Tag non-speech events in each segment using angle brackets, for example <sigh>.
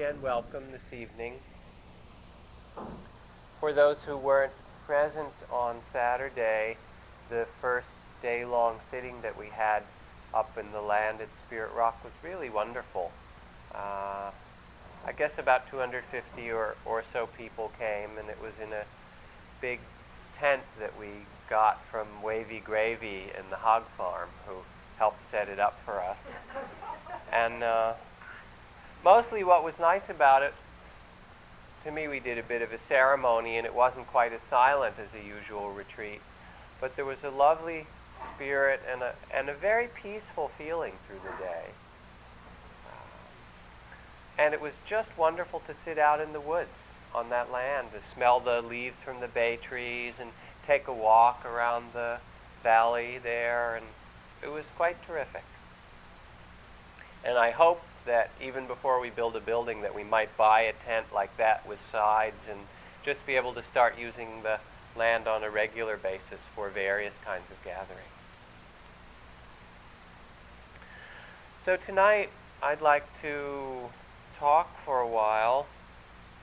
Again, welcome this evening. For those who weren't present on Saturday, the first day long sitting that we had up in the land at Spirit Rock was really wonderful. Uh, I guess about 250 or, or so people came, and it was in a big tent that we got from Wavy Gravy in the hog farm, who helped set it up for us. And uh, mostly what was nice about it, to me, we did a bit of a ceremony, and it wasn't quite as silent as a usual retreat. But there was a lovely spirit and a, and a very peaceful feeling through the day. Uh, and it was just wonderful to sit out in the woods on that land, to smell the leaves from the bay trees and take a walk around the valley there. And it was quite terrific. And I hope that even before we build a building that we might buy a tent like that with sides and just be able to start using the land on a regular basis for various kinds of gatherings. So tonight I'd like to talk for a while.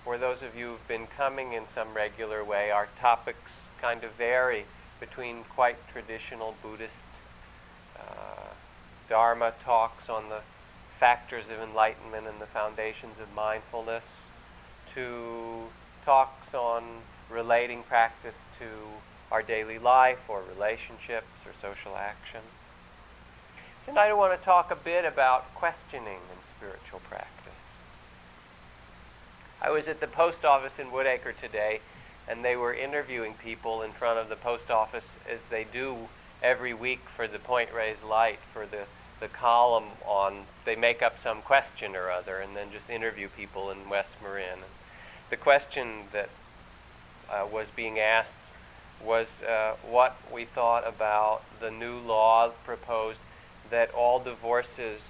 For those of you who've been coming in some regular way, our topics kind of vary between quite traditional Buddhist uh, Dharma talks on the factors of enlightenment and the foundations of mindfulness to talks on relating practice to our daily life or relationships or social action. Tonight I want to talk a bit about questioning in spiritual practice. I was at the post office in Woodacre today and they were interviewing people in front of the post office as they do every week for the Point Reyes Light for the the column on they make up some question or other and then just interview people in West Marin. The question that uh, was being asked was uh, what we thought about the new law proposed that all divorces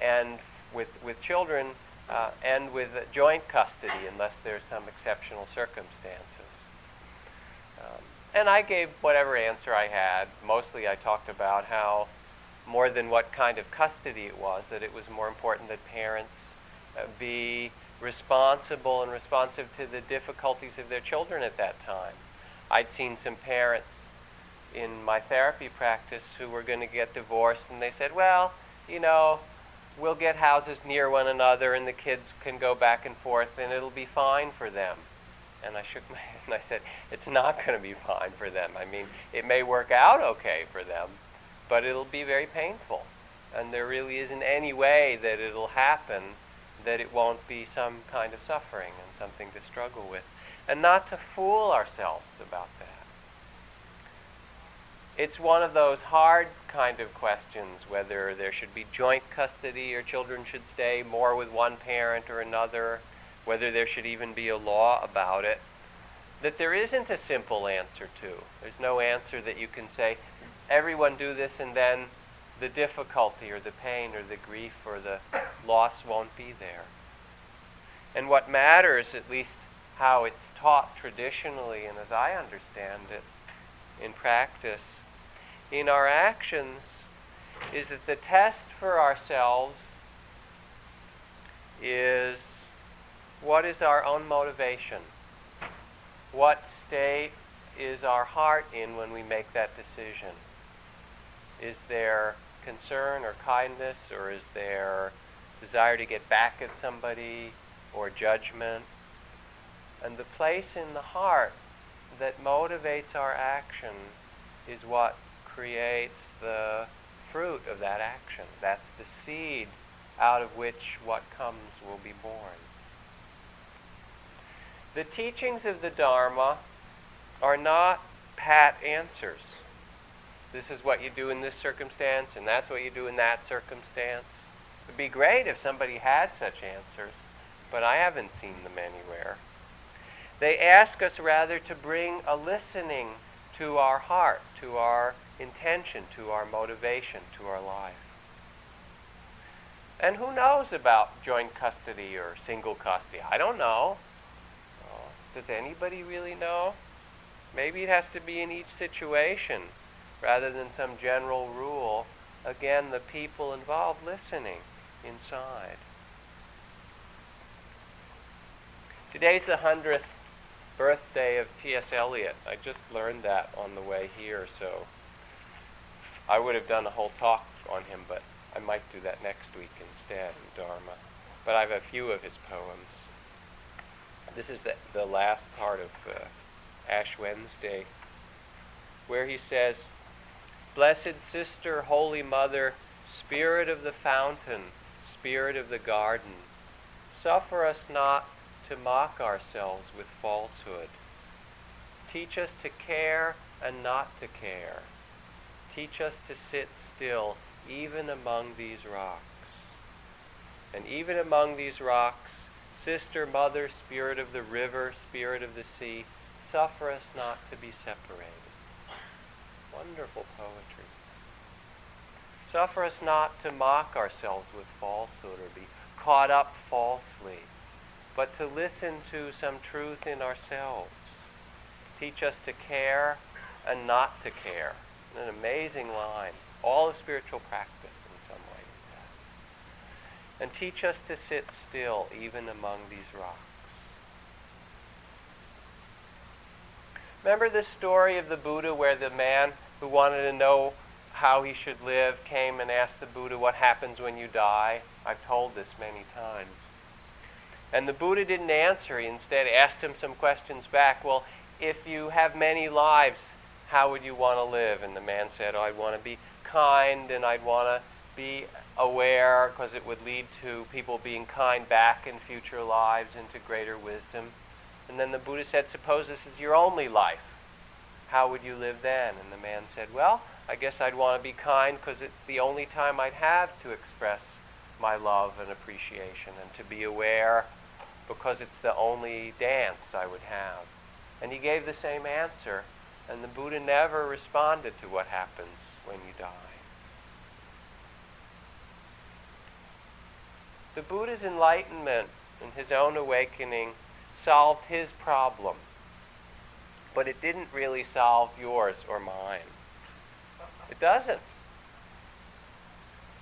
end with with children uh, end with joint custody unless there's some exceptional circumstances. Um, and I gave whatever answer I had. Mostly, I talked about how more than what kind of custody it was, that it was more important that parents uh, be responsible and responsive to the difficulties of their children at that time. I'd seen some parents in my therapy practice who were going to get divorced, and they said, well, you know, we'll get houses near one another, and the kids can go back and forth, and it'll be fine for them. And I shook my <laughs> head and I said, it's not going to be fine for them. I mean, it may work out okay for them, but it'll be very painful. And there really isn't any way that it'll happen that it won't be some kind of suffering and something to struggle with. And not to fool ourselves about that. It's one of those hard kind of questions whether there should be joint custody or children should stay more with one parent or another, whether there should even be a law about it, that there isn't a simple answer to. There's no answer that you can say, everyone do this and then the difficulty or the pain or the grief or the loss won't be there. And what matters, at least how it's taught traditionally and as I understand it in practice, in our actions, is that the test for ourselves is what is our own motivation? What state is our heart in when we make that decision? Is there concern or kindness, or is there desire to get back at somebody, or judgment? And the place in the heart that motivates our action is what creates the fruit of that action. That's the seed out of which what comes will be born. The teachings of the Dharma are not pat answers. This is what you do in this circumstance, and that's what you do in that circumstance. It would be great if somebody had such answers, but I haven't seen them anywhere. They ask us rather to bring a listening to our heart, to our intention, to our motivation, to our life. And who knows about joint custody or single custody? I don't know. Uh, does anybody really know? Maybe it has to be in each situation rather than some general rule. Again, the people involved listening inside. Today's the 100th birthday of T.S. Eliot. I just learned that on the way here, so I would have done a whole talk on him, but I might do that next week instead in Dharma. But I have a few of his poems. This is the, the last part of uh, Ash Wednesday, where he says, Blessed Sister, Holy Mother, Spirit of the fountain, Spirit of the garden, suffer us not to mock ourselves with falsehood. Teach us to care and not to care. Teach us to sit still even among these rocks. And even among these rocks, Sister, Mother, Spirit of the river, Spirit of the sea, suffer us not to be separated. Wonderful poetry. Suffer us not to mock ourselves with falsehood or be caught up falsely, but to listen to some truth in ourselves. Teach us to care and not to care. An amazing line. All of spiritual practice in some way And teach us to sit still even among these rocks. Remember the story of the Buddha where the man who wanted to know how he should live came and asked the Buddha what happens when you die? I've told this many times. And the Buddha didn't answer. He instead asked him some questions back. Well, if you have many lives, how would you want to live? And the man said, oh, I'd want to be kind and I'd want to be aware because it would lead to people being kind back in future lives into greater wisdom. And then the Buddha said, Suppose this is your only life. How would you live then? And the man said, Well, I guess I'd want to be kind because it's the only time I'd have to express my love and appreciation and to be aware because it's the only dance I would have. And he gave the same answer, and the Buddha never responded to what happens when you die. The Buddha's enlightenment and his own awakening solved his problem, but it didn't really solve yours or mine. It doesn't.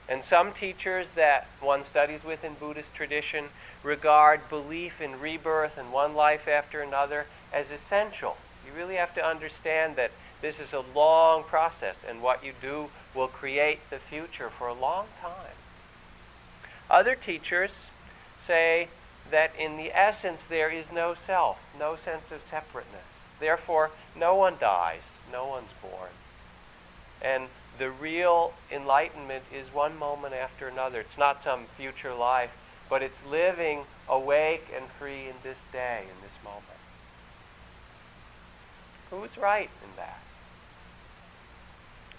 And some teachers that one studies with in Buddhist tradition regard belief in rebirth and one life after another as essential. You really have to understand that this is a long process, and what you do will create the future for a long time. Other teachers say that in the essence there is no self, no sense of separateness. Therefore, no one dies, no one's born. And the real enlightenment is one moment after another. It's not some future life, but it's living awake and free in this day, in this moment. Who's right in that?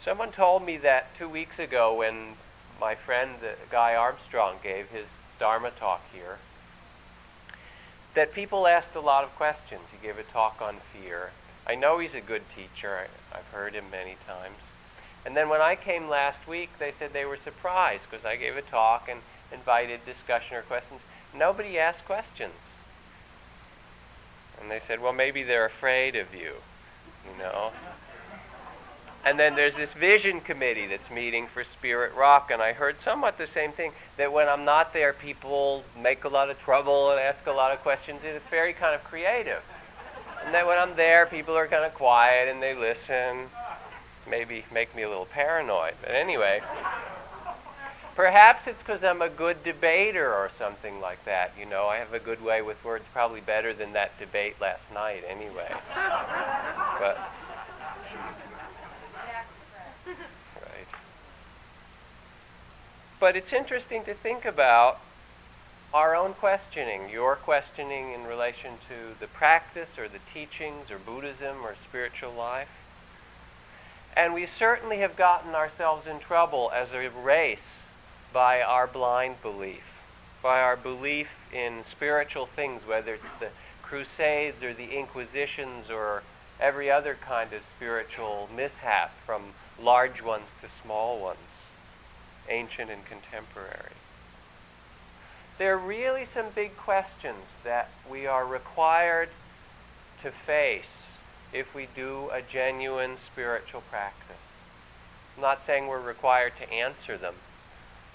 Someone told me that two weeks ago when my friend uh, Guy Armstrong gave his Dharma talk here that people asked a lot of questions. He gave a talk on fear. I know he's a good teacher. I, have heard him many times. And then when I came last week, they said they were surprised because I gave a talk and invited discussion or questions. Nobody asked questions. And they said, well, maybe they're afraid of you, you know. And then there's this vision committee that's meeting for Spirit Rock, and I heard somewhat the same thing that when I'm not there, people make a lot of trouble and ask a lot of questions, and it's very kind of creative. And then when I'm there, people are kind of quiet and they listen. Maybe make me a little paranoid, but anyway. Perhaps it's because I'm a good debater or something like that. You know, I have a good way with words, probably better than that debate last night, anyway. but But it's interesting to think about our own questioning, your questioning in relation to the practice or the teachings or Buddhism or spiritual life. And we certainly have gotten ourselves in trouble as a race by our blind belief, by our belief in spiritual things, whether it's the Crusades or the Inquisitions or every other kind of spiritual mishap, from large ones to small ones ancient and contemporary. There are really some big questions that we are required to face if we do a genuine spiritual practice. I'm not saying we're required to answer them,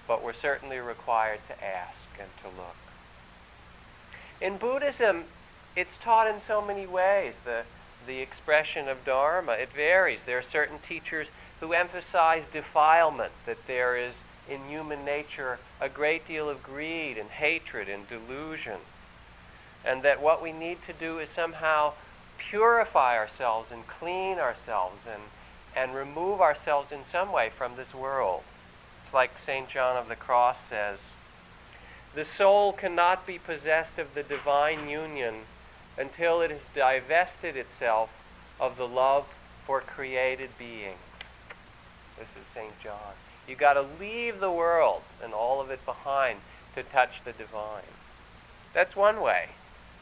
but we're certainly required to ask and to look. In Buddhism, it's taught in so many ways. The, the expression of Dharma, it varies. There are certain teachers who emphasize defilement, that there is in human nature a great deal of greed and hatred and delusion. And that what we need to do is somehow purify ourselves and clean ourselves and, and remove ourselves in some way from this world. It's like St. John of the Cross says The soul cannot be possessed of the divine union until it has divested itself of the love for created beings. This is St. John. You've got to leave the world and all of it behind to touch the divine. That's one way.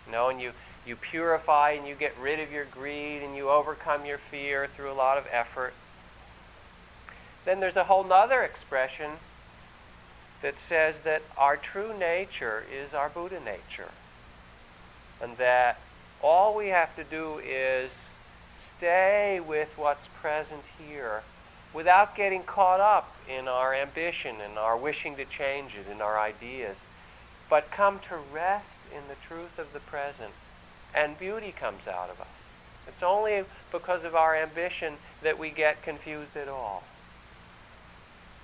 You know, and you, you purify and you get rid of your greed and you overcome your fear through a lot of effort. Then there's a whole other expression that says that our true nature is our Buddha nature. And that all we have to do is stay with what's present here without getting caught up in our ambition and our wishing to change it, and our ideas, but come to rest in the truth of the present, and beauty comes out of us. It's only because of our ambition that we get confused at all.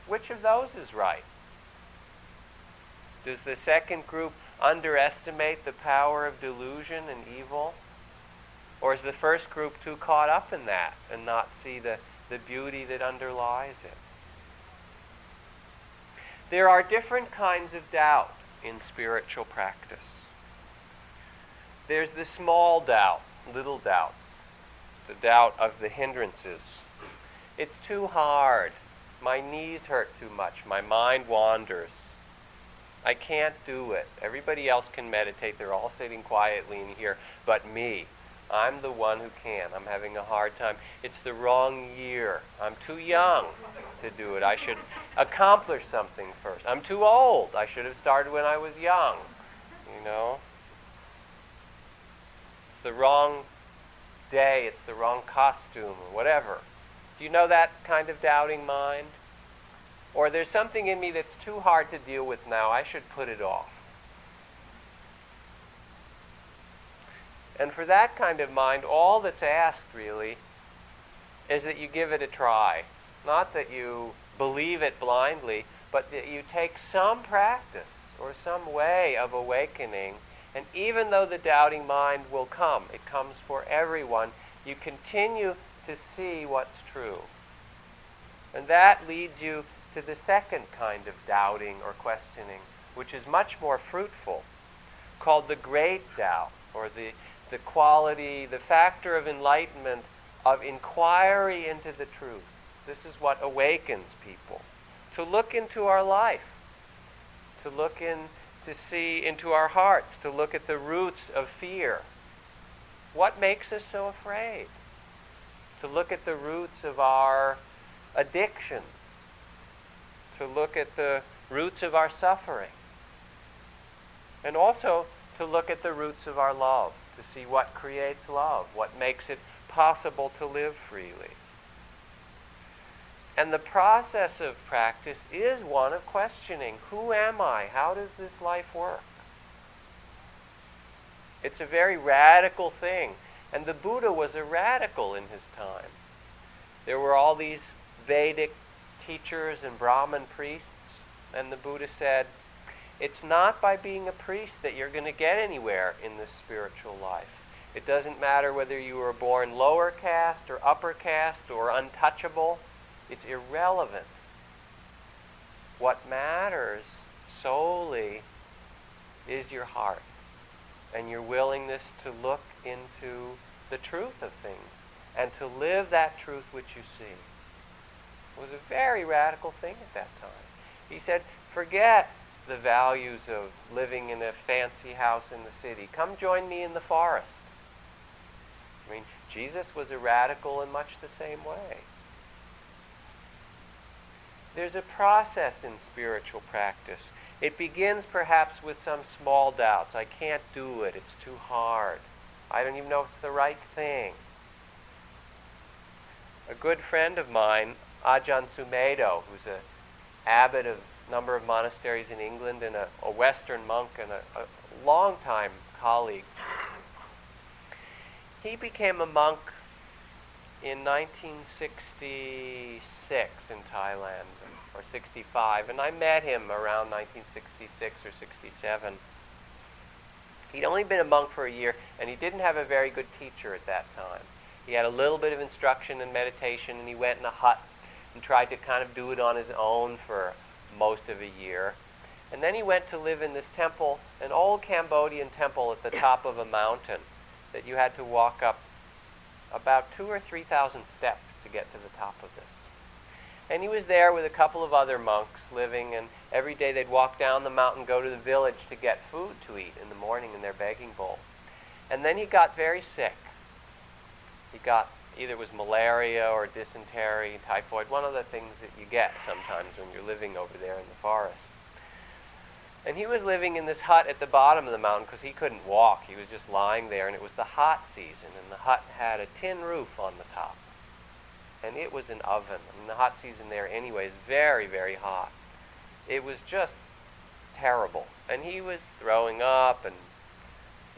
Which of those is right? Does the second group underestimate the power of delusion and evil? Or is the first group too caught up in that and not see the the beauty that underlies it. There are different kinds of doubt in spiritual practice. There's the small doubt, little doubts, the doubt of the hindrances. It's too hard. My knees hurt too much. My mind wanders. I can't do it. Everybody else can meditate. They're all sitting quietly in here, but me. I'm the one who can. I'm having a hard time. It's the wrong year. I'm too young to do it. I should accomplish something first. I'm too old. I should have started when I was young. You know? It's the wrong day. It's the wrong costume or whatever. Do you know that kind of doubting mind? Or there's something in me that's too hard to deal with now. I should put it off. And for that kind of mind, all that's asked really is that you give it a try. Not that you believe it blindly, but that you take some practice or some way of awakening. And even though the doubting mind will come, it comes for everyone, you continue to see what's true. And that leads you to the second kind of doubting or questioning, which is much more fruitful, called the great doubt, or the the quality, the factor of enlightenment of inquiry into the truth. This is what awakens people. To look into our life, to look in, to see into our hearts, to look at the roots of fear. What makes us so afraid? To look at the roots of our addiction, to look at the roots of our suffering, and also to look at the roots of our love to see what creates love, what makes it possible to live freely. And the process of practice is one of questioning who am I? How does this life work? It's a very radical thing. And the Buddha was a radical in his time. There were all these Vedic teachers and Brahmin priests, and the Buddha said, it's not by being a priest that you're going to get anywhere in this spiritual life. It doesn't matter whether you were born lower caste or upper caste or untouchable. It's irrelevant. What matters solely is your heart and your willingness to look into the truth of things and to live that truth which you see. It was a very radical thing at that time. He said, forget the values of living in a fancy house in the city. Come join me in the forest. I mean, Jesus was a radical in much the same way. There's a process in spiritual practice. It begins perhaps with some small doubts. I can't do it. It's too hard. I don't even know if it's the right thing. A good friend of mine, Ajahn Sumedho, who's an abbot of number of monasteries in England and a, a Western monk and a, a long-time colleague. he became a monk in 1966 in Thailand, or 65, and I met him around 1966 or 67. He'd only been a monk for a year, and he didn't have a very good teacher at that time. He had a little bit of instruction in meditation, and he went in a hut and tried to kind of do it on his own for most of a year. And then he went to live in this temple, an old Cambodian temple at the top of a mountain that you had to walk up about two or three thousand steps to get to the top of this. And he was there with a couple of other monks living, and every day they'd walk down the mountain, go to the village to get food to eat in the morning in their begging bowl. And then he got very sick. He got either it was malaria or dysentery, typhoid, one of the things that you get sometimes when you're living over there in the forest. And he was living in this hut at the bottom of the mountain because he couldn't walk. He was just lying there, and it was the hot season, and the hut had a tin roof on the top. And it was an oven. I mean, the hot season there, anyway, is very, very hot. It was just terrible. And he was throwing up and,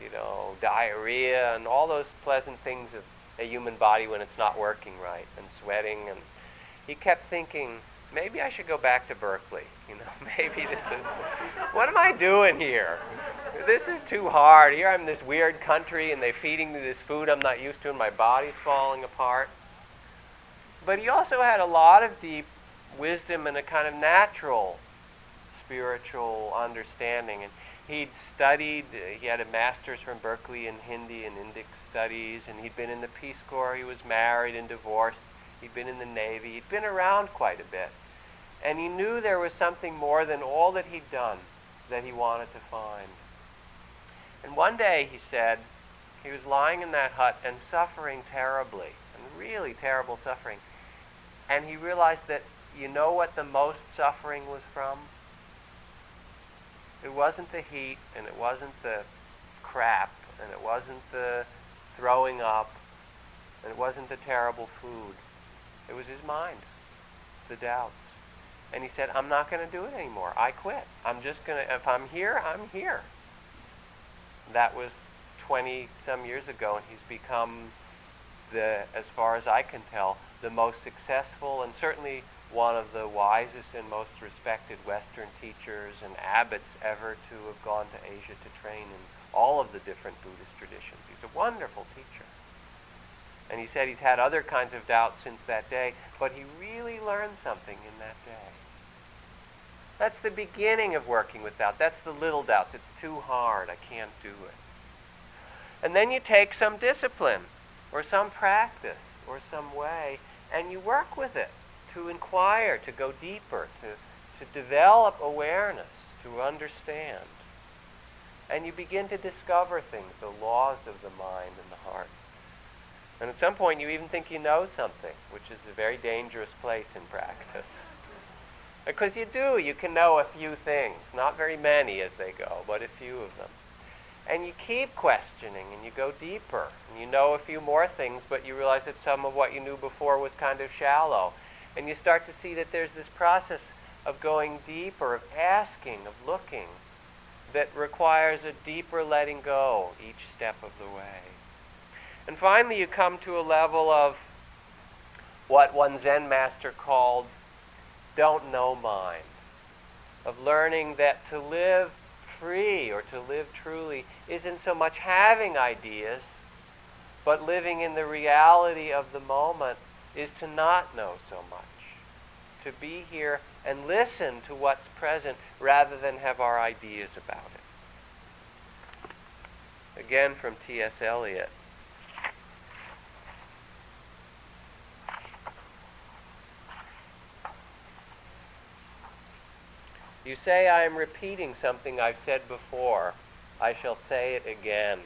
you know, diarrhea and all those pleasant things of a human body when it's not working right, and sweating. And he kept thinking, maybe I should go back to Berkeley. <laughs> You know, maybe this is, what am I doing here? This is too hard. Here I'm in this weird country and they're feeding me this food I'm not used to and my body's falling apart. But he also had a lot of deep wisdom and a kind of natural spiritual understanding. And he'd studied, he had a master's from Berkeley in Hindi and Indic studies, and he'd been in the Peace Corps, he was married and divorced, he'd been in the Navy, he'd been around quite a bit. And he knew there was something more than all that he'd done that he wanted to find. And one day, he said, he was lying in that hut and suffering terribly, and really terrible suffering. And he realized that, you know what the most suffering was from? It wasn't the heat, and it wasn't the crap, and it wasn't the throwing up, and it wasn't the terrible food. It was his mind, the doubts. And he said, I'm not going to do it anymore. I quit. I'm just going to, if I'm here, I'm here. That was 20 some years ago, and he's become the, as far as I can tell, the most successful and certainly one of the wisest and most respected Western teachers and abbots ever to have gone to Asia to train in all of the different Buddhist traditions. He's a wonderful teacher. And he said he's had other kinds of doubts since that day, but he really learned something in that day. That's the beginning of working with doubt. That's the little doubts. It's too hard. I can't do it. And then you take some discipline or some practice or some way and you work with it to inquire, to go deeper, to, to develop awareness, to understand. And you begin to discover things, the laws of the mind and the heart. And at some point, you even think you know something, which is a very dangerous place in practice. Because you do, you can know a few things, not very many as they go, but a few of them. And you keep questioning and you go deeper. And you know a few more things, but you realize that some of what you knew before was kind of shallow. And you start to see that there's this process of going deeper, of asking, of looking, that requires a deeper letting go each step of the way. And finally, you come to a level of what one Zen master called don't know mind, of learning that to live free or to live truly isn't so much having ideas, but living in the reality of the moment is to not know so much. To be here and listen to what's present rather than have our ideas about it. Again from T.S. Eliot. You say I am repeating something I've said before. I shall say it again.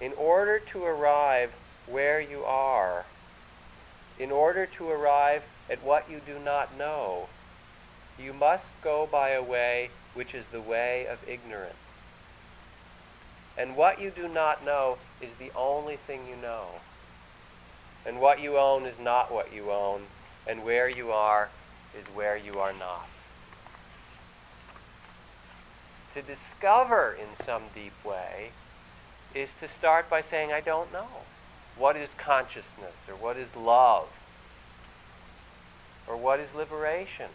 In order to arrive where you are, in order to arrive at what you do not know, you must go by a way which is the way of ignorance. And what you do not know is the only thing you know. And what you own is not what you own, and where you are is where you are not to discover in some deep way is to start by saying, I don't know. What is consciousness? Or what is love? Or what is liberation?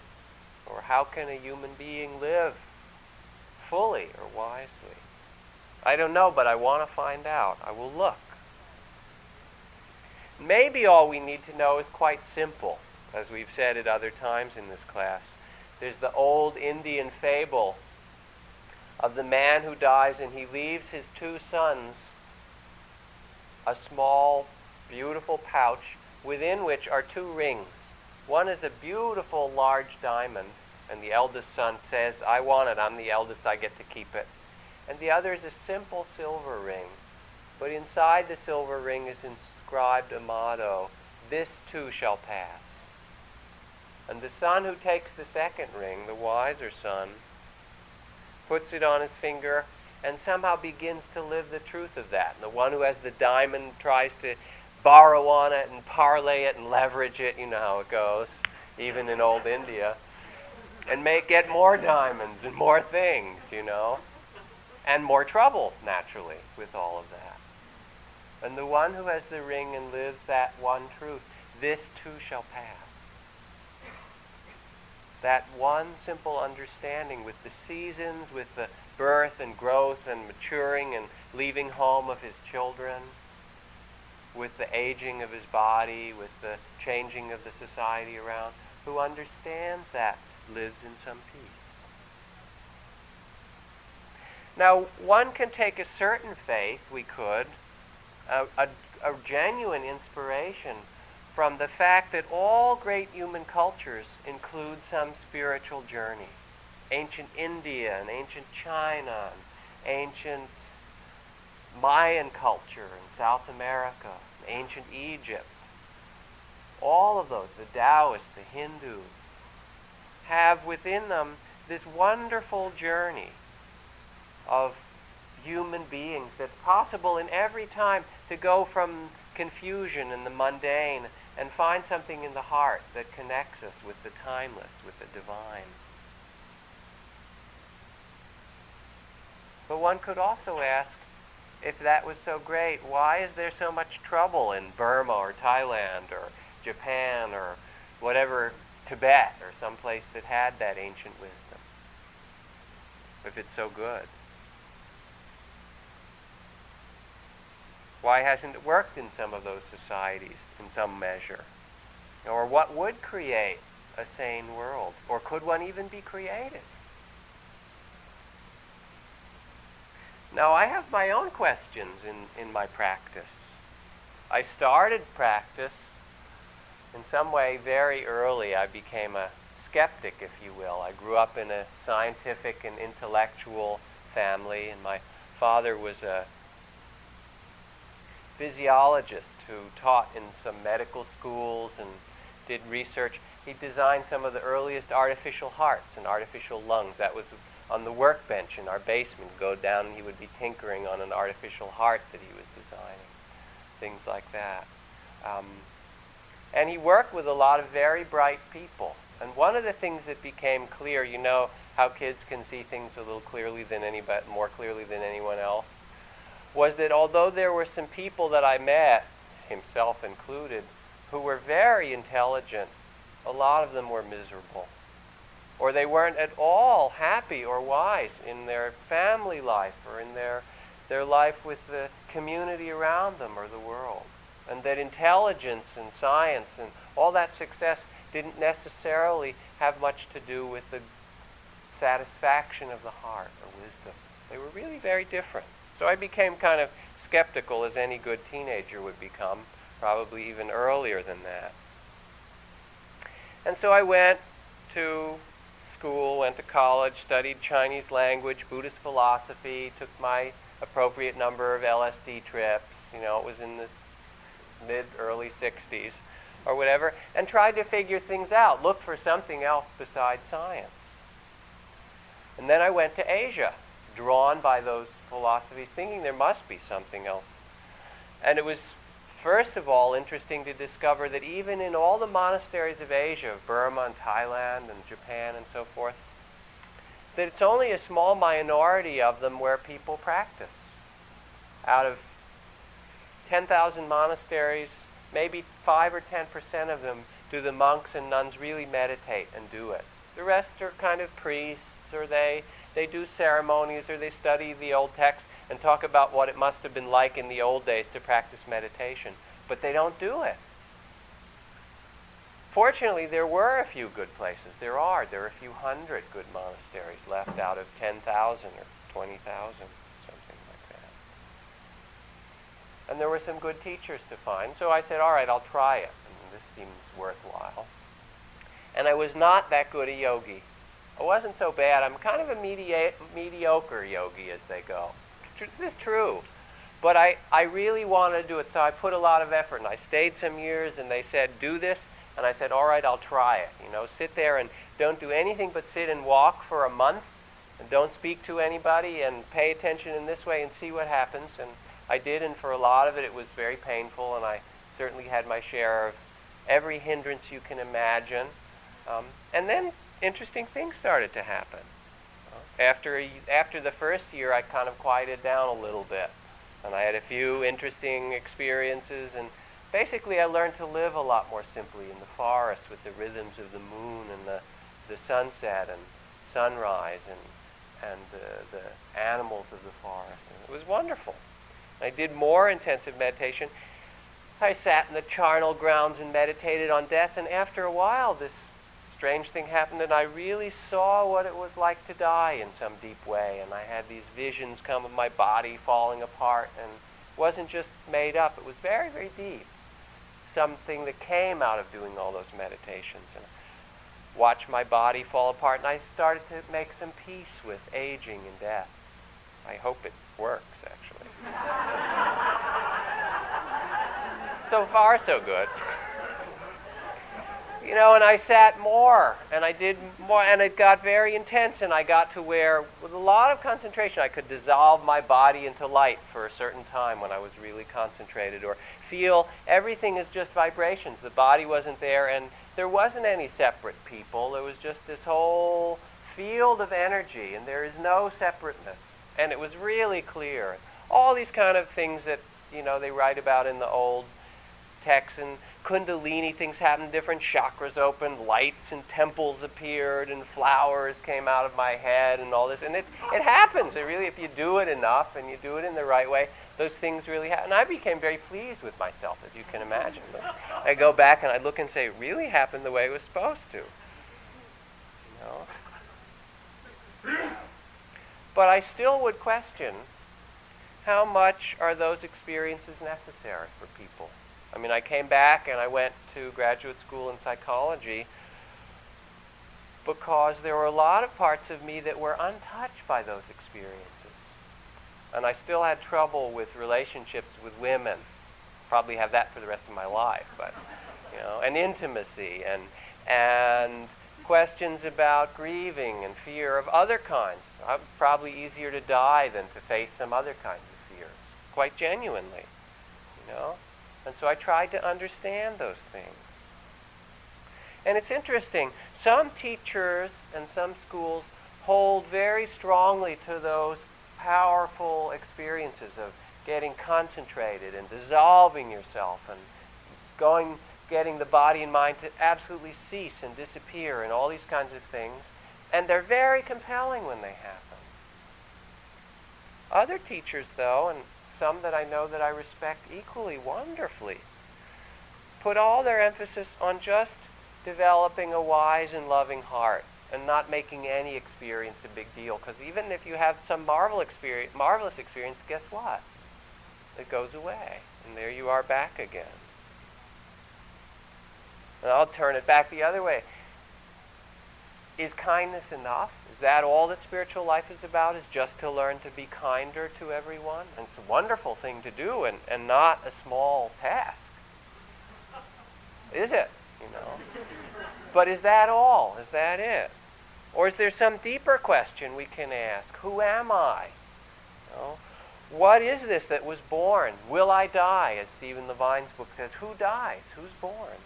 Or how can a human being live fully or wisely? I don't know, but I want to find out. I will look. Maybe all we need to know is quite simple, as we've said at other times in this class. There's the old Indian fable of the man who dies and he leaves his two sons a small, beautiful pouch within which are two rings. One is a beautiful large diamond, and the eldest son says, I want it, I'm the eldest, I get to keep it. And the other is a simple silver ring. But inside the silver ring is inscribed a motto, This too shall pass. And the son who takes the second ring, the wiser son, puts it on his finger and somehow begins to live the truth of that. And the one who has the diamond tries to borrow on it and parlay it and leverage it. You know how it goes, even in old India. And make get more diamonds and more things, you know. And more trouble, naturally, with all of that. And the one who has the ring and lives that one truth, this too shall pass. That one simple understanding with the seasons, with the birth and growth and maturing and leaving home of his children, with the aging of his body, with the changing of the society around, who understands that lives in some peace. Now, one can take a certain faith, we could, a, a, a genuine inspiration from the fact that all great human cultures include some spiritual journey. Ancient India and ancient China and ancient Mayan culture in South America, ancient Egypt. All of those, the Taoists, the Hindus, have within them this wonderful journey of human beings that's possible in every time to go from confusion and the mundane and find something in the heart that connects us with the timeless, with the divine. But one could also ask, if that was so great, why is there so much trouble in Burma or Thailand or Japan or whatever, Tibet or some place that had that ancient wisdom? If it's so good. Why hasn't it worked in some of those societies in some measure? Or what would create a sane world? Or could one even be created? Now, I have my own questions in, in my practice. I started practice in some way very early. I became a skeptic, if you will. I grew up in a scientific and intellectual family, and my father was a physiologist who taught in some medical schools and did research. He designed some of the earliest artificial hearts and artificial lungs. That was on the workbench in our basement. Go down and he would be tinkering on an artificial heart that he was designing. Things like that. Um, and he worked with a lot of very bright people. And one of the things that became clear, you know how kids can see things a little clearly than anybody, more clearly than anyone else was that although there were some people that I met, himself included, who were very intelligent, a lot of them were miserable. Or they weren't at all happy or wise in their family life or in their, their life with the community around them or the world. And that intelligence and science and all that success didn't necessarily have much to do with the satisfaction of the heart or wisdom. They were really very different. So I became kind of skeptical, as any good teenager would become, probably even earlier than that. And so I went to school, went to college, studied Chinese language, Buddhist philosophy, took my appropriate number of LSD trips. You know, it was in the mid, early 60s or whatever, and tried to figure things out, look for something else besides science. And then I went to Asia drawn by those philosophies, thinking there must be something else. And it was, first of all, interesting to discover that even in all the monasteries of Asia, Burma and Thailand and Japan and so forth, that it's only a small minority of them where people practice. out of 10,000 monasteries, maybe 5 or 10% of them do the monks and nuns really meditate and do it. The rest are kind of priests or they, they do ceremonies or they study the old text and talk about what it must have been like in the old days to practice meditation. But they don't do it. Fortunately, there were a few good places. There are. There are a few hundred good monasteries left out of 10,000 or 20,000, something like that. And there were some good teachers to find. So I said, all right, I'll try it. And this seems worthwhile. And I was not that good a yogi. I wasn't so bad. I'm kind of a media- mediocre yogi, as they go. This is true. But I, I really wanted to do it, so I put a lot of effort. And I stayed some years, and they said, do this. And I said, all right, I'll try it. You know, sit there and don't do anything but sit and walk for a month and don't speak to anybody and pay attention in this way and see what happens. And I did, and for a lot of it, it was very painful, and I certainly had my share of every hindrance you can imagine. Um, and then interesting things started to happen. After, after the first year, I kind of quieted down a little bit. And I had a few interesting experiences, and basically I learned to live a lot more simply in the forest with the rhythms of the moon and the, the sunset and sunrise and, and the, the animals of the forest. And it was wonderful. I did more intensive meditation. I sat in the charnel grounds and meditated on death, and after a while, this strange thing happened, and I really saw what it was like to die in some deep way. And I had these visions come of my body falling apart, and wasn't just made up, it was very, very deep. Something that came out of doing all those meditations. And watch my body fall apart, and I started to make some peace with aging and death. I hope it works, actually. <laughs> so far, so good you know, and I sat more and I did more, and it got very intense. And I got to where, with a lot of concentration, I could dissolve my body into light for a certain time when I was really concentrated, or feel everything is just vibrations. The body wasn't there, and there wasn't any separate people. There was just this whole field of energy, and there is no separateness. And it was really clear. All these kind of things that, you know, they write about in the old texts and kundalini things happened, different chakras opened, lights and temples appeared, and flowers came out of my head, and all this. And it, it happens. It really, if you do it enough and you do it in the right way, those things really happen. And I became very pleased with myself, as you can imagine. I go back and I look and say, it really happened the way it was supposed to. You know? But I still would question how much are those experiences necessary for people? I mean, I came back and I went to graduate school in psychology because there were a lot of parts of me that were untouched by those experiences. And I still had trouble with relationships with women. Probably have that for the rest of my life, but you know, and intimacy and and questions about grieving and fear of other kinds. I'm probably easier to die than to face some other kinds of fears, quite genuinely. You know? And so I tried to understand those things. And it's interesting, some teachers and some schools hold very strongly to those powerful experiences of getting concentrated and dissolving yourself and going getting the body and mind to absolutely cease and disappear and all these kinds of things. And they're very compelling when they happen. Other teachers, though, and some that I know that I respect equally wonderfully, put all their emphasis on just developing a wise and loving heart and not making any experience a big deal. Because even if you have some marvel experience, marvelous experience, guess what? It goes away. And there you are back again. And I'll turn it back the other way. Is kindness enough? Is that all that spiritual life is about? Is just to learn to be kinder to everyone? And it's a wonderful thing to do and, and not a small task. Is it? You know? But is that all? Is that it? Or is there some deeper question we can ask? Who am I? You know? What is this that was born? Will I die? As Stephen Levine's book says, who dies? Who's born?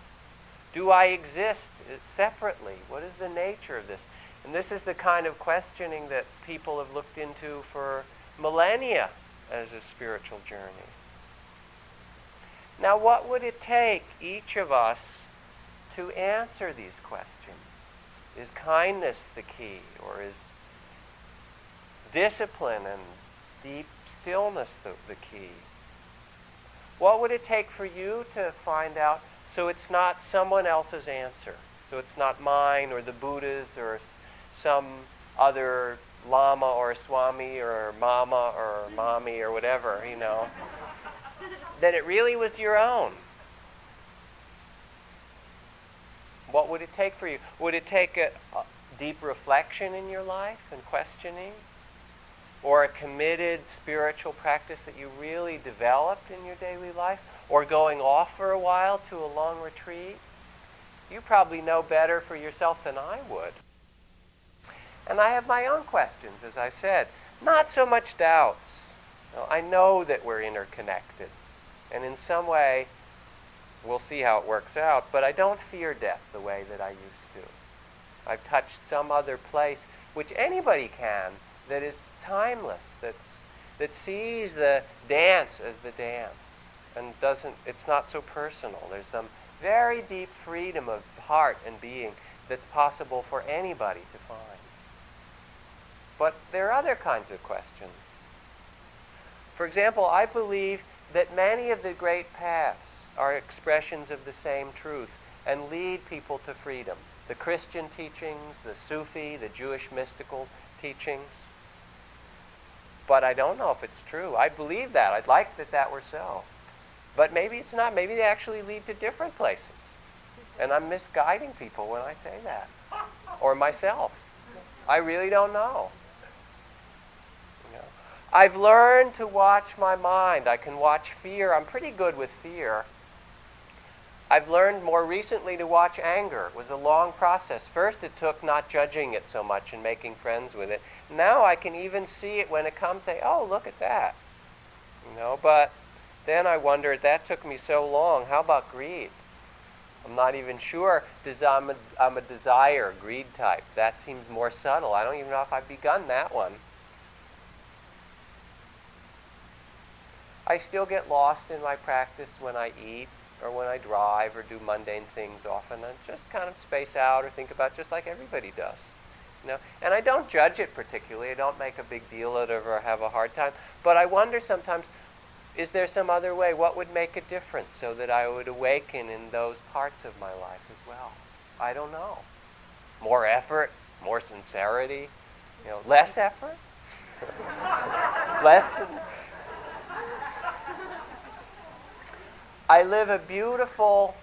Do I exist separately? What is the nature of this? And this is the kind of questioning that people have looked into for millennia. as a spiritual journey. Now, what would it take each of us to answer these questions? Is kindness the key, or is discipline and deep stillness the, the key? What would it take for you to find out so it's not someone else's answer? So it's not mine or the Buddha's or some other lama or swami or mama or mommy or whatever, you know. that it really was your own. What would it take for you? Would it take a, a deep reflection in your life and questioning? Or a committed spiritual practice that you really developed in your daily life? Or going off for a while to a long retreat? You probably know better for yourself than I would. And I have my own questions, as I said. Not so much doubts. I know that we're interconnected. And in some way, we'll see how it works out, but I don't fear death the way that I used to. I've touched some other place, which anybody can, that is timeless, that's, that sees the dance as the dance and doesn't, it's not so personal. There's some very deep freedom of heart and being that's possible for anybody to find. But there are other kinds of questions. For example, I believe that many of the great paths are expressions of the same truth and lead people to freedom. The Christian teachings, the Sufi, the Jewish mystical teachings. But I don't know if it's true. I believe that. I'd like that that were so. But maybe it's not. Maybe they actually lead to different places. And I'm misguiding people when I say that. Or myself. I really don't know. You know. I've learned to watch my mind. I can watch fear. I'm pretty good with fear. I've learned more recently to watch anger. It was a long process. First, it took not judging it so much and making friends with it. Now I can even see it when it comes, say, oh, look at that. You know, but then I wondered, that took me so long. How about greed? I'm not even sure. I'm a, I'm a desire, greed type. That seems more subtle. I don't even know if I've begun that one. I still get lost in my practice when I eat or when I drive or do mundane things often. I just kind of space out or think about just like everybody does. You know? And I don't judge it particularly. I don't make a big deal out of it or have a hard time. But I wonder sometimes, is there some other way? What would make a difference so that I would awaken in those parts of my life as well? I don't know. More effort, more sincerity, you know, less effort, <laughs> less I live a beautiful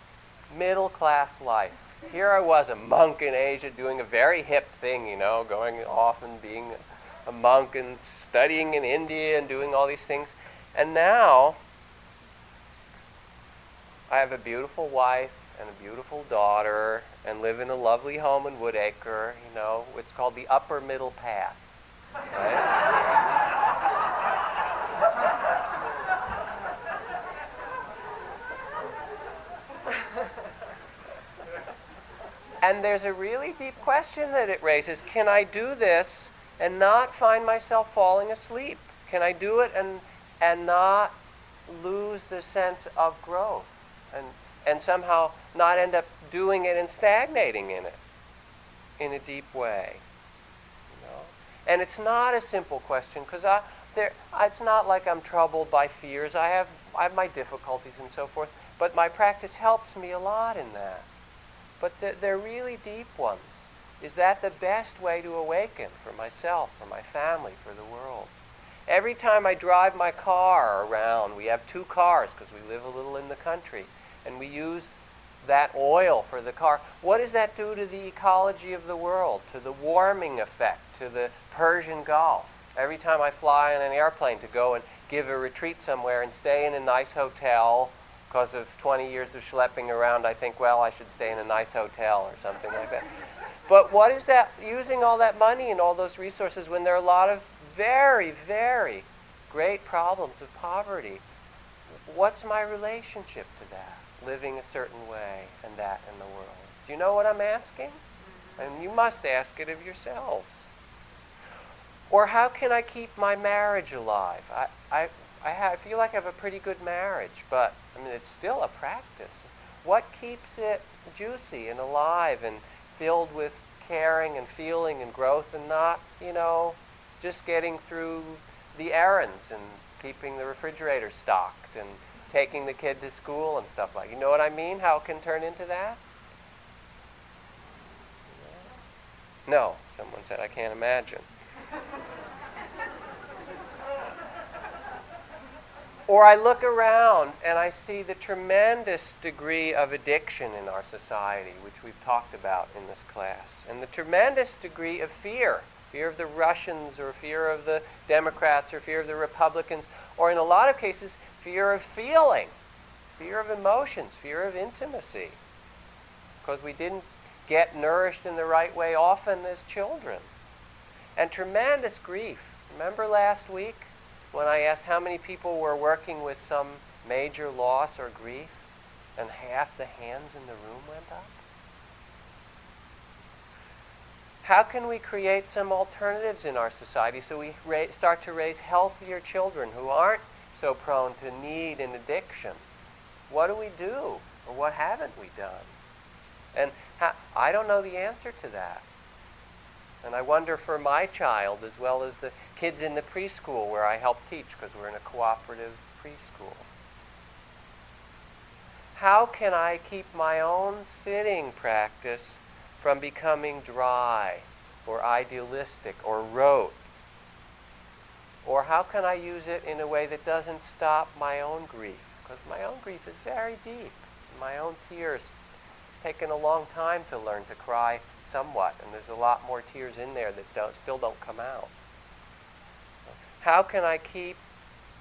middle class life. Here I was, a monk in Asia, doing a very hip thing, you know, going off and being a monk and studying in India and doing all these things. And now I have a beautiful wife and a beautiful daughter and live in a lovely home in Woodacre, you know. It's called the upper middle path. Right? And there's a really deep question that it raises. Can I do this and not find myself falling asleep? Can I do it and, and not lose the sense of growth and, and somehow not end up doing it and stagnating in it in a deep way? You know? And it's not a simple question because I, there, it's not like I'm troubled by fears. I have, I have my difficulties and so forth, but my practice helps me a lot in that but they're really deep ones. Is that the best way to awaken for myself, for my family, for the world? Every time I drive my car around, we have two cars because we live a little in the country, and we use that oil for the car. What does that do to the ecology of the world, to the warming effect, to the Persian Gulf? Every time I fly in an airplane to go and give a retreat somewhere and stay in a nice hotel because of 20 years of schlepping around, I think, well, I should stay in a nice hotel or something like that. But what is that, using all that money and all those resources when there are a lot of very, very great problems of poverty? What's my relationship to that? Living a certain way and that in the world. Do you know what I'm asking? Mm-hmm. And you must ask it of yourselves. Or how can I keep my marriage alive? I, I, I, ha- I feel like I have a pretty good marriage, but I mean, it's still a practice. What keeps it juicy and alive and filled with caring and feeling and growth and not, you know, just getting through the errands and keeping the refrigerator stocked and taking the kid to school and stuff like. You know what I mean? How it can turn into that? No, someone said I can't imagine. Or I look around and I see the tremendous degree of addiction in our society, which we've talked about in this class, and the tremendous degree of fear fear of the Russians, or fear of the Democrats, or fear of the Republicans, or in a lot of cases, fear of feeling, fear of emotions, fear of intimacy, because we didn't get nourished in the right way often as children. And tremendous grief. Remember last week? when I asked how many people were working with some major loss or grief, and half the hands in the room went up? How can we create some alternatives in our society so we start to raise healthier children who aren't so prone to need and addiction? What do we do? Or what haven't we done? And I don't know the answer to that. And I wonder for my child as well as the kids in the preschool where I help teach because we're in a cooperative preschool. How can I keep my own sitting practice from becoming dry or idealistic or rote? Or how can I use it in a way that doesn't stop my own grief? Because my own grief is very deep. My own tears. It's taken a long time to learn to cry somewhat, and there's a lot more tears in there that don't, still don't come out. How can I keep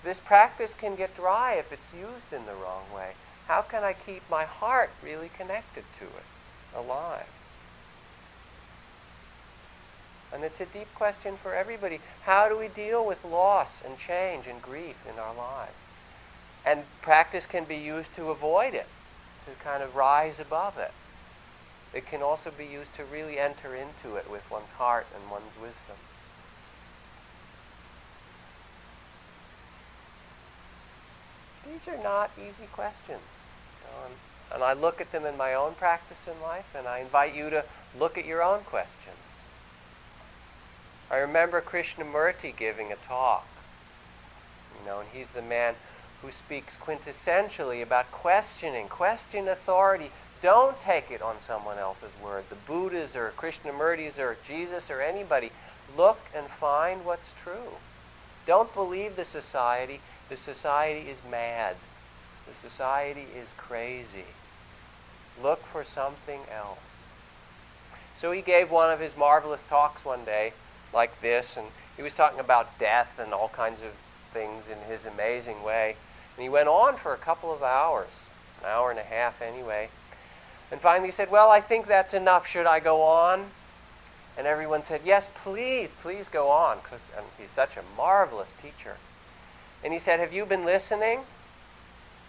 this practice can get dry if it's used in the wrong way. How can I keep my heart really connected to it, alive? And it's a deep question for everybody. How do we deal with loss and change and grief in our lives? And practice can be used to avoid it, to kind of rise above it. It can also be used to really enter into it with one's heart and one's wisdom. These are not easy questions. Um, and I look at them in my own practice in life, and I invite you to look at your own questions. I remember Krishnamurti giving a talk. You know, and he's the man who speaks quintessentially about questioning. Question authority. Don't take it on someone else's word. The Buddhas or Krishnamurtis or Jesus or anybody. Look and find what's true. Don't believe the society. The society is mad. The society is crazy. Look for something else. So he gave one of his marvelous talks one day, like this, and he was talking about death and all kinds of things in his amazing way. And he went on for a couple of hours, an hour and a half anyway. And finally he said, Well, I think that's enough. Should I go on? And everyone said, Yes, please, please go on, because he's such a marvelous teacher. And he said, Have you been listening?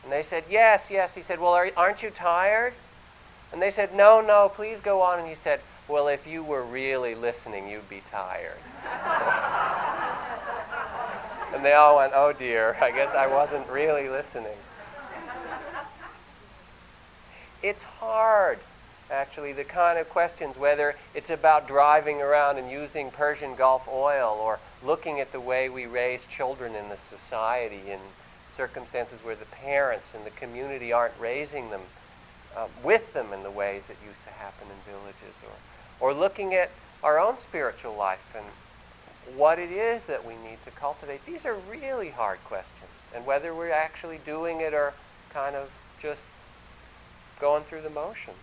And they said, Yes, yes. He said, Well, are, aren't you tired? And they said, No, no, please go on. And he said, Well, if you were really listening, you'd be tired. <laughs> and they all went, Oh dear, I guess I wasn't really listening. It's hard, actually, the kind of questions, whether it's about driving around and using Persian Gulf oil or looking at the way we raise children in the society in circumstances where the parents and the community aren't raising them uh, with them in the ways that used to happen in villages, or, or looking at our own spiritual life and what it is that we need to cultivate. These are really hard questions, and whether we're actually doing it or kind of just going through the motions.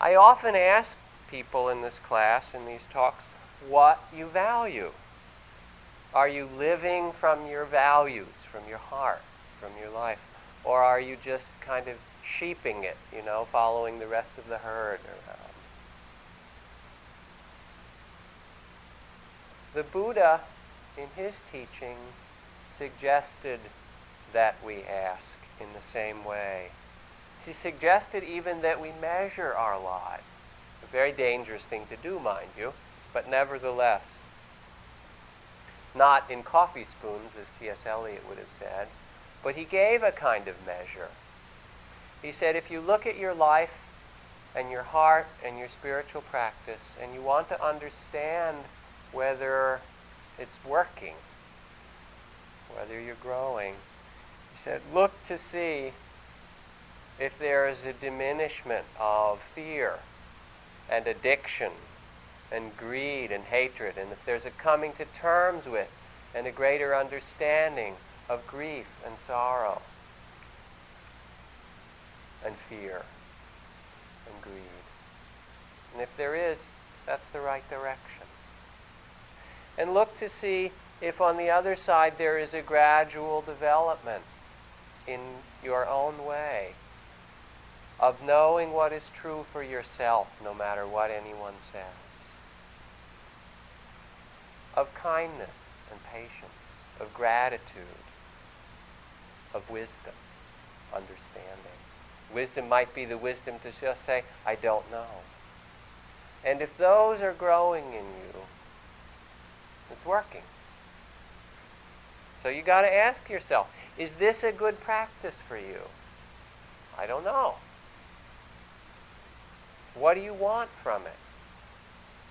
I often ask people in this class, in these talks, what you value. Are you living from your values, from your heart, from your life? Or are you just kind of sheeping it, you know, following the rest of the herd around? The Buddha, in his teachings, suggested that we ask in the same way. He suggested even that we measure our lives. A very dangerous thing to do, mind you but nevertheless. not in coffee spoons, as T.S. Eliot would have said, but he gave a kind of measure. He said, if you look at your life and your heart and your spiritual practice and you want to understand whether it's working, whether you're growing, he said, look to see if there is a diminishment of fear and addiction and greed and hatred, and if there's a coming to terms with and a greater understanding of grief and sorrow and fear and greed. And if there is, that's the right direction. And look to see if on the other side there is a gradual development in your own way of knowing what is true for yourself no matter what anyone says of kindness and patience, of gratitude, of wisdom, understanding. Wisdom might be the wisdom to just say, I don't know. And if those are growing in you, it's working. So you got to ask yourself, is this a good practice for you? I don't know. What do you want from it?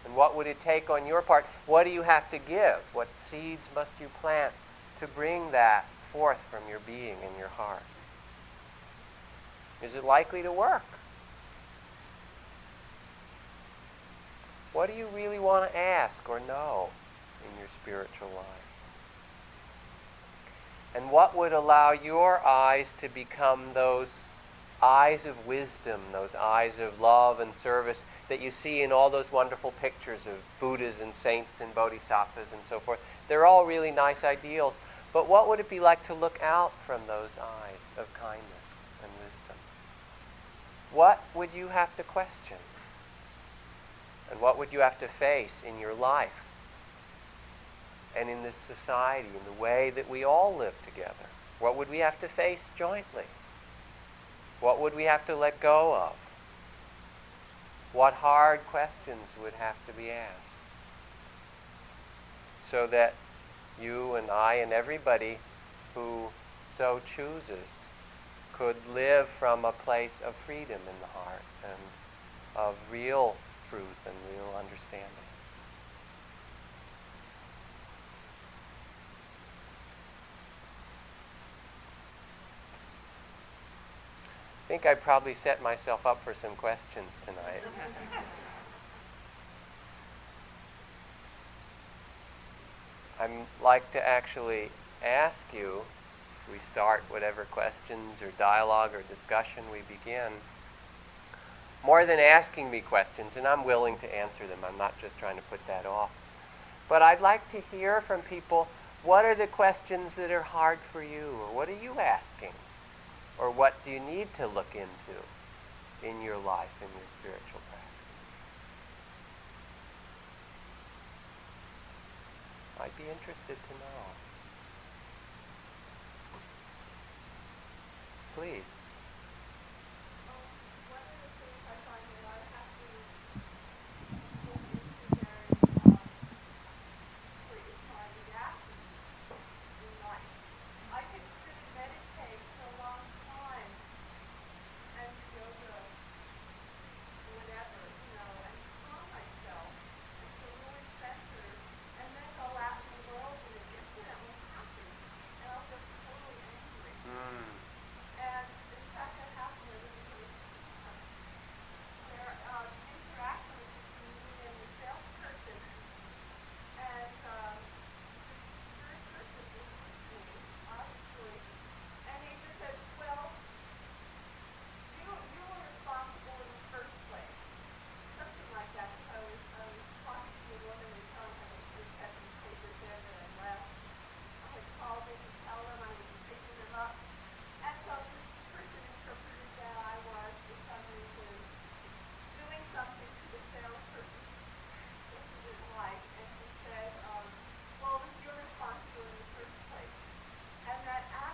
And what would it take on your part? What do you have to give? What seeds must you plant to bring that forth from your being and your heart? Is it likely to work? What do you really want to ask or know in your spiritual life? And what would allow your eyes to become those eyes of wisdom, those eyes of love and service that you see in all those wonderful pictures of Buddhas and saints and bodhisattvas and so forth. They're all really nice ideals. But what would it be like to look out from those eyes of kindness? What would you have to question? And what would you have to face in your life and in this society, in the way that we all live together? What would we have to face jointly? What would we have to let go of? what hard questions would have to be asked so that you and I and everybody who so chooses could live from a place of freedom in the heart and of real truth and real understanding. I think I probably set myself up for some questions tonight. <laughs> I'd like to actually ask you, we start whatever questions or dialogue or discussion we begin, more than asking me questions, and I'm willing to answer them, I'm not just trying to put that off, but I'd like to hear from people what are the questions that are hard for you, or what are you asking? Or what do you need to look into in your life, in your spiritual practice? I'd be interested to know. Please.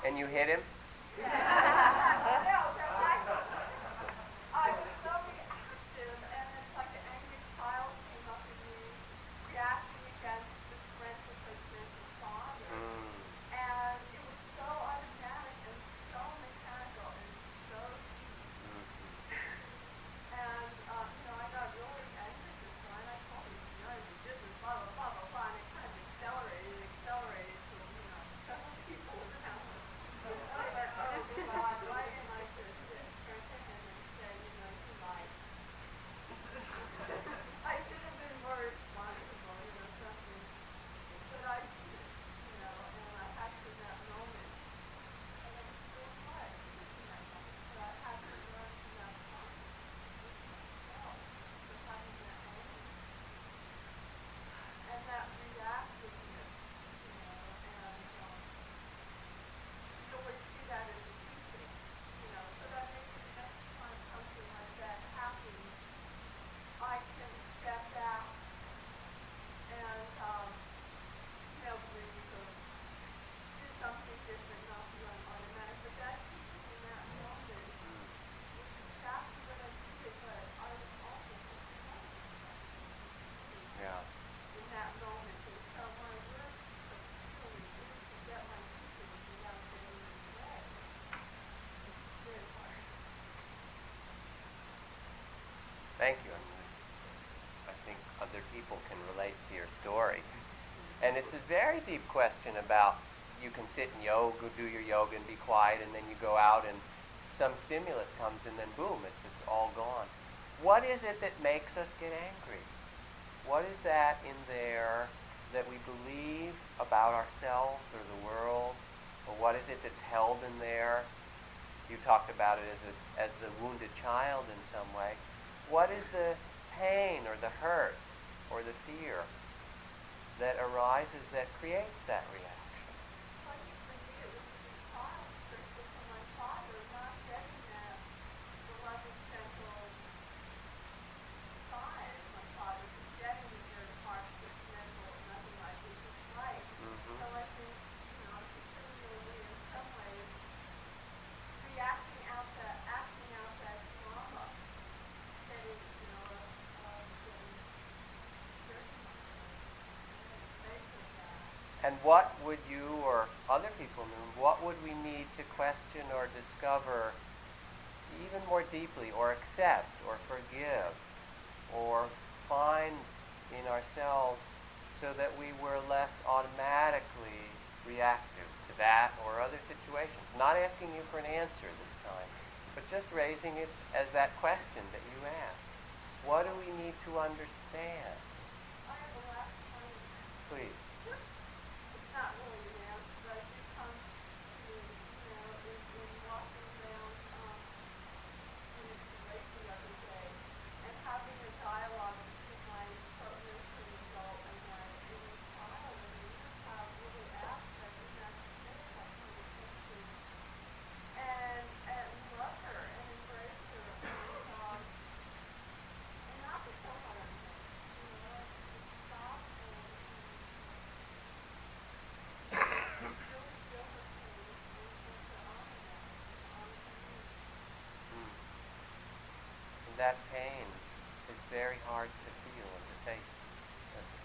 And you hit him? Other people can relate to your story. And it's a very deep question about you can sit in yoga, do your yoga and be quiet, and then you go out and some stimulus comes and then boom, it's, it's all gone. What is it that makes us get angry? What is that in there that we believe about ourselves or the world? Or what is it that's held in there? You talked about it as, a, as the wounded child in some way. What is the pain or the hurt or the fear that arises that creates that reaction? And what would you or other people know, what would we need to question or discover even more deeply or accept or forgive or find in ourselves so that we were less automatically reactive to that or other situations? Not asking you for an answer this time, but just raising it as that question that you asked. What do we need to understand? That pain is very hard to feel and to take.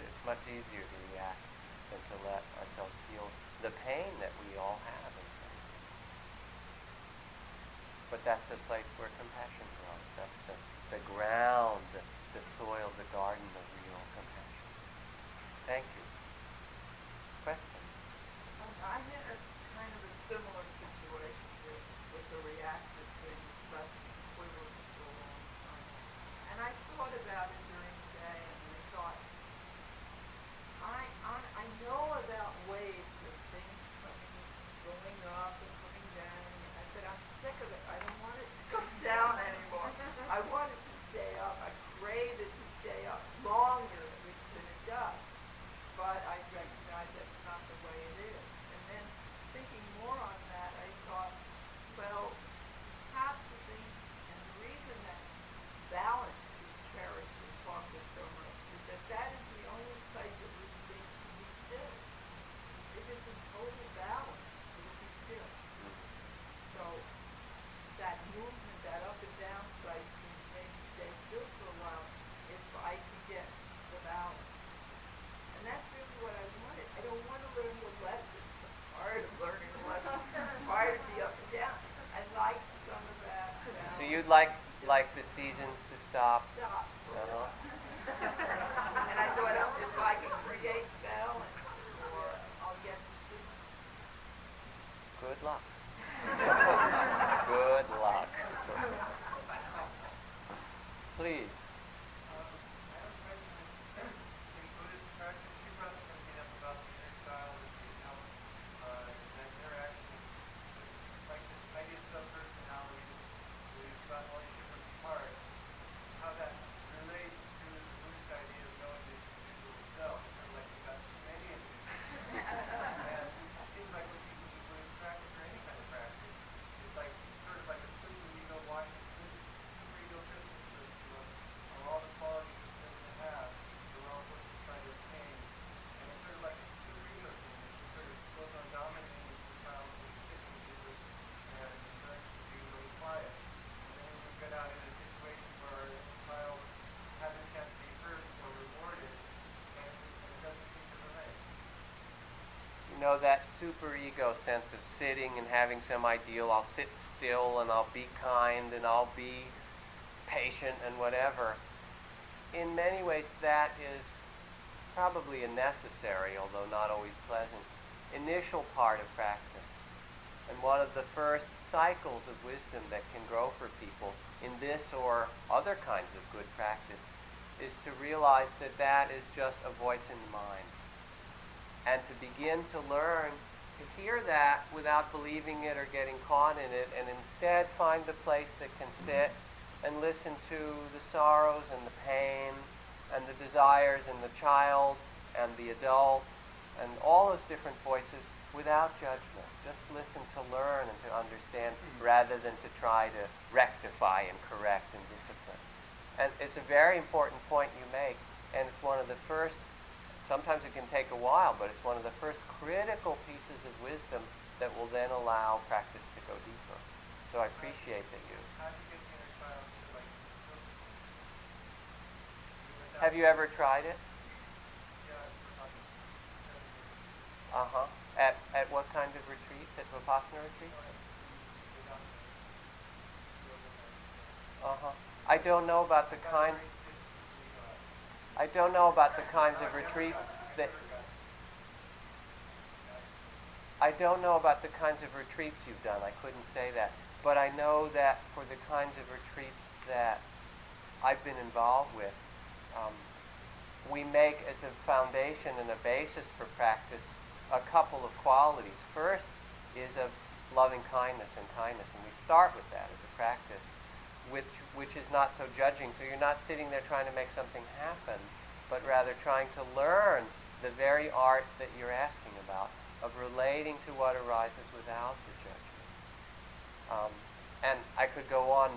It's, much easier to react than to let ourselves feel the pain that we all have inside. But that's a place where compassion grows. That's the, the ground, the, the soil, the garden of real compassion. Thank you. Questions? Um, I'm in a kind of a similar situation with, with the reactive thing, but and I thought about it during the day, and I thought, I, I, I know about waves of things coming, going up and coming down. And I said, I'm sick of it. I don't want it to come down anymore. I want it to stay up. I crave it to stay up longer than it does. But I recognize that's not the way it is. And then thinking more on that, I thought, well, perhaps the thing, and the reason that balance cherished and talked with so much is that that is the only place that we think can be still. If it's in total balance, it'll be still. So that movement, that up and down place can maybe stay still for a while if I can get the balance. And that's really what I wanted. I don't want to learn the lessons. I'm tired of learning the lessons. I'm tired of the up and down. I like some of that. Balance. So you'd like the seasons to stop? Stop. Uh-huh. and I thought, oh, if I can create balance, or I'll get to see. Good luck. Good luck. Please. know, that super ego sense of sitting and having some ideal, I'll sit still and I'll be kind and I'll be patient and whatever. in many ways, that is probably a necessary, although not always pleasant, initial part of practice. And one of the first cycles of wisdom that can grow for people in this or other kinds of good practice is to realize that that is just a voice in the mind. And to begin to learn to hear that without believing it or getting caught in it, and instead find the place that can sit and listen to the sorrows and the pain and the desires in the child and the adult and all those different voices without judgment. Just listen to learn and to understand mm-hmm. rather than to try to rectify and correct and discipline. And it's a very important point you make, and it's one of the first, sometimes it can take a while, but it's one of the first critical pieces of wisdom that will then allow practice to go deeper. So I appreciate that you. Have you ever tried it? Uh huh. At at what kind of retreats? At Vipassana retreats? Uh huh. I don't know about the kind. I don't know about the kinds of retreats that. I don't know about the kinds of retreats you've done. I couldn't say that. But I know that for the kinds of retreats that I've been involved with, um, we make as a foundation and a basis for practice a couple of qualities. First is of loving kindness and kindness, and we start with that as a practice, which, which is not so judging. So you're not sitting there trying to make something happen, but rather trying to learn the very art that you're asking about, of relating to what arises without the judgment. Um, and I could go on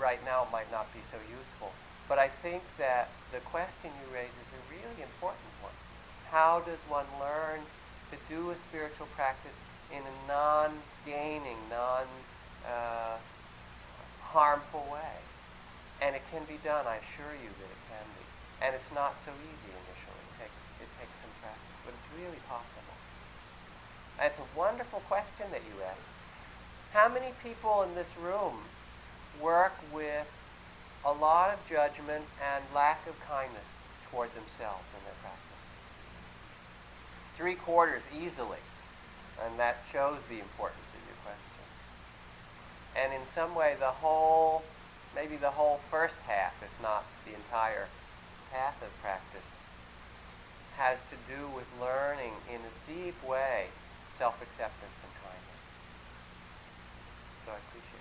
right now, might not be so useful. But I think that the question you raise is a really important one. How does one learn to do a spiritual practice in a non-gaining, non-harmful uh, way? And it can be done, I assure you that it can be. And it's not so easy initially. It takes, it takes some practice, but it's really possible. And it's a wonderful question that you ask. How many people in this room work with a lot of judgment and lack of kindness toward themselves in their practice. Three quarters easily. And that shows the importance. And in some way, the whole, maybe the whole first half, if not the entire path of practice, has to do with learning in a deep way self-acceptance and kindness. So I appreciate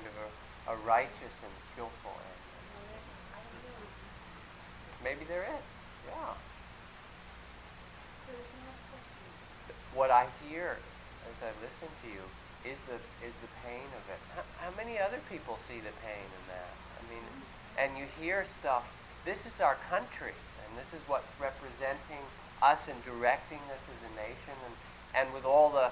kind of a, a righteous and skillful end. Maybe there is, yeah. What I hear as I listen to you is the is the pain of it. How, how many other people see the pain in that? I mean, and you hear stuff. This is our country, and this is what's representing us and directing us as a nation, and and with all the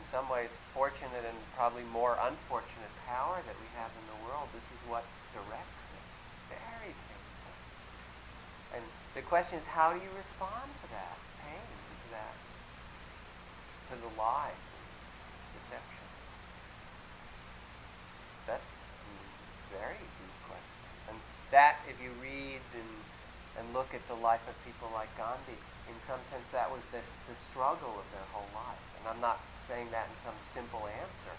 in some ways fortunate and probably more unfortunate power that we have in the world, this is what directs it. Very painful. And the question is, how do you respond to that pain, to that, to the lie, deception? That's a very deep question. And that, if you read and, and look at the life of people like Gandhi, in some sense that was the, the struggle of their whole life. And I'm not saying that in some simple answer.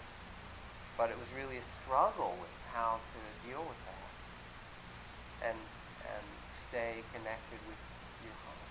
But it was really a struggle with how to deal with that and and stay connected with your heart.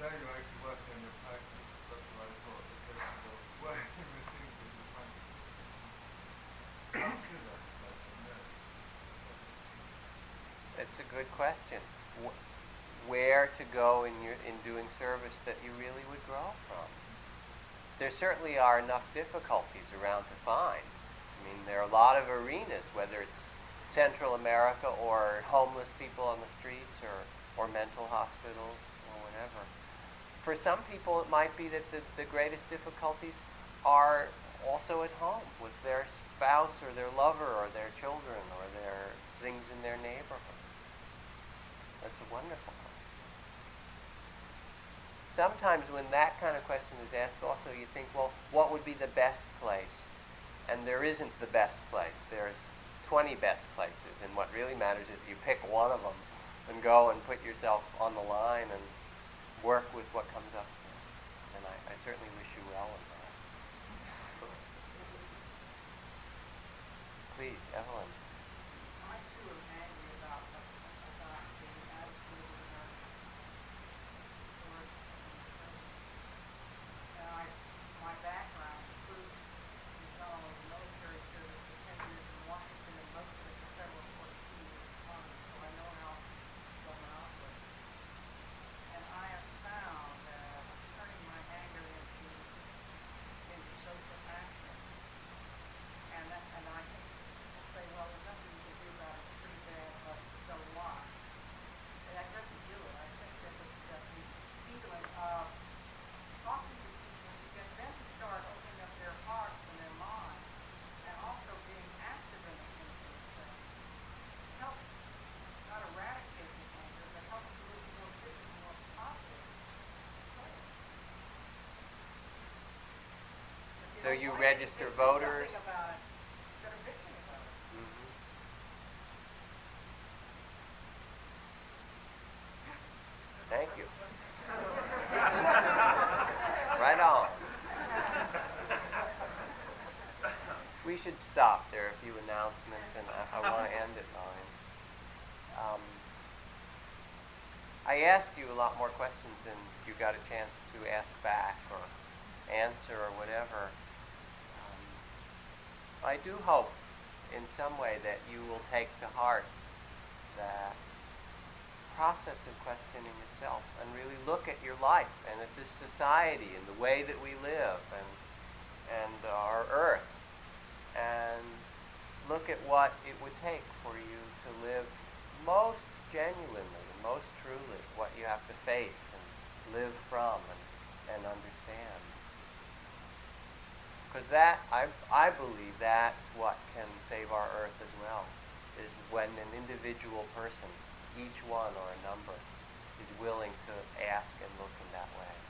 Then you actually work on your practice. That's what I thought. The case of working with things that you find. That's good exercise, yes. It's a good question. Wh- Where to go in your in doing service that you really would grow from? There certainly are enough difficulties around to find. I mean, there are a lot of arenas, whether it's Central America or homeless people on the streets or, or mental hospitals or whatever. For some people, it might be that the, the greatest difficulties are also at home with their spouse or their lover or their children or their things in their neighborhood. That's a wonderful question. Sometimes when that kind of question is asked also you think, well, what would be the best place? And there isn't the best place. There's 20 best places and what really matters is you pick one of them and go and put yourself on the line and work with what comes up. And I, I certainly wish you well in that. Please, Evelyn. I too am angry about, about the attitude of the nurses towards the And I, my background includes not only military service for ten years in Washington and most of it in federal court two years in Congress, so I know how government operates. And I have found that turning my anger into, into social action and that, and I think people say, well, there's nothing you can do about it, it's pretty bad, but so what? And that doesn't do it. I think that the, that the feeling of talking to people to get them to start opening up their hearts and their minds and also being active in, in, in things helps not eradicate the anger, but helps to live a more vivid, more positive place. If So you register voters? it. It. Thank you. right on. We should stop. There are a few announcements, and I, I want to end at nine. Um, I asked you a lot more questions than you got a chance to ask back or answer or whatever. I do hope in some way that you will take to heart that process of questioning itself and really look at your life and at this society and the way that we live and and our earth and look at what it would take for you to live most genuinely and most truly what you have to face and live from and, and understand. Because that, I, I believe that's what can save our earth as well, is when an individual person, each one or a number, is willing to ask and look in that way.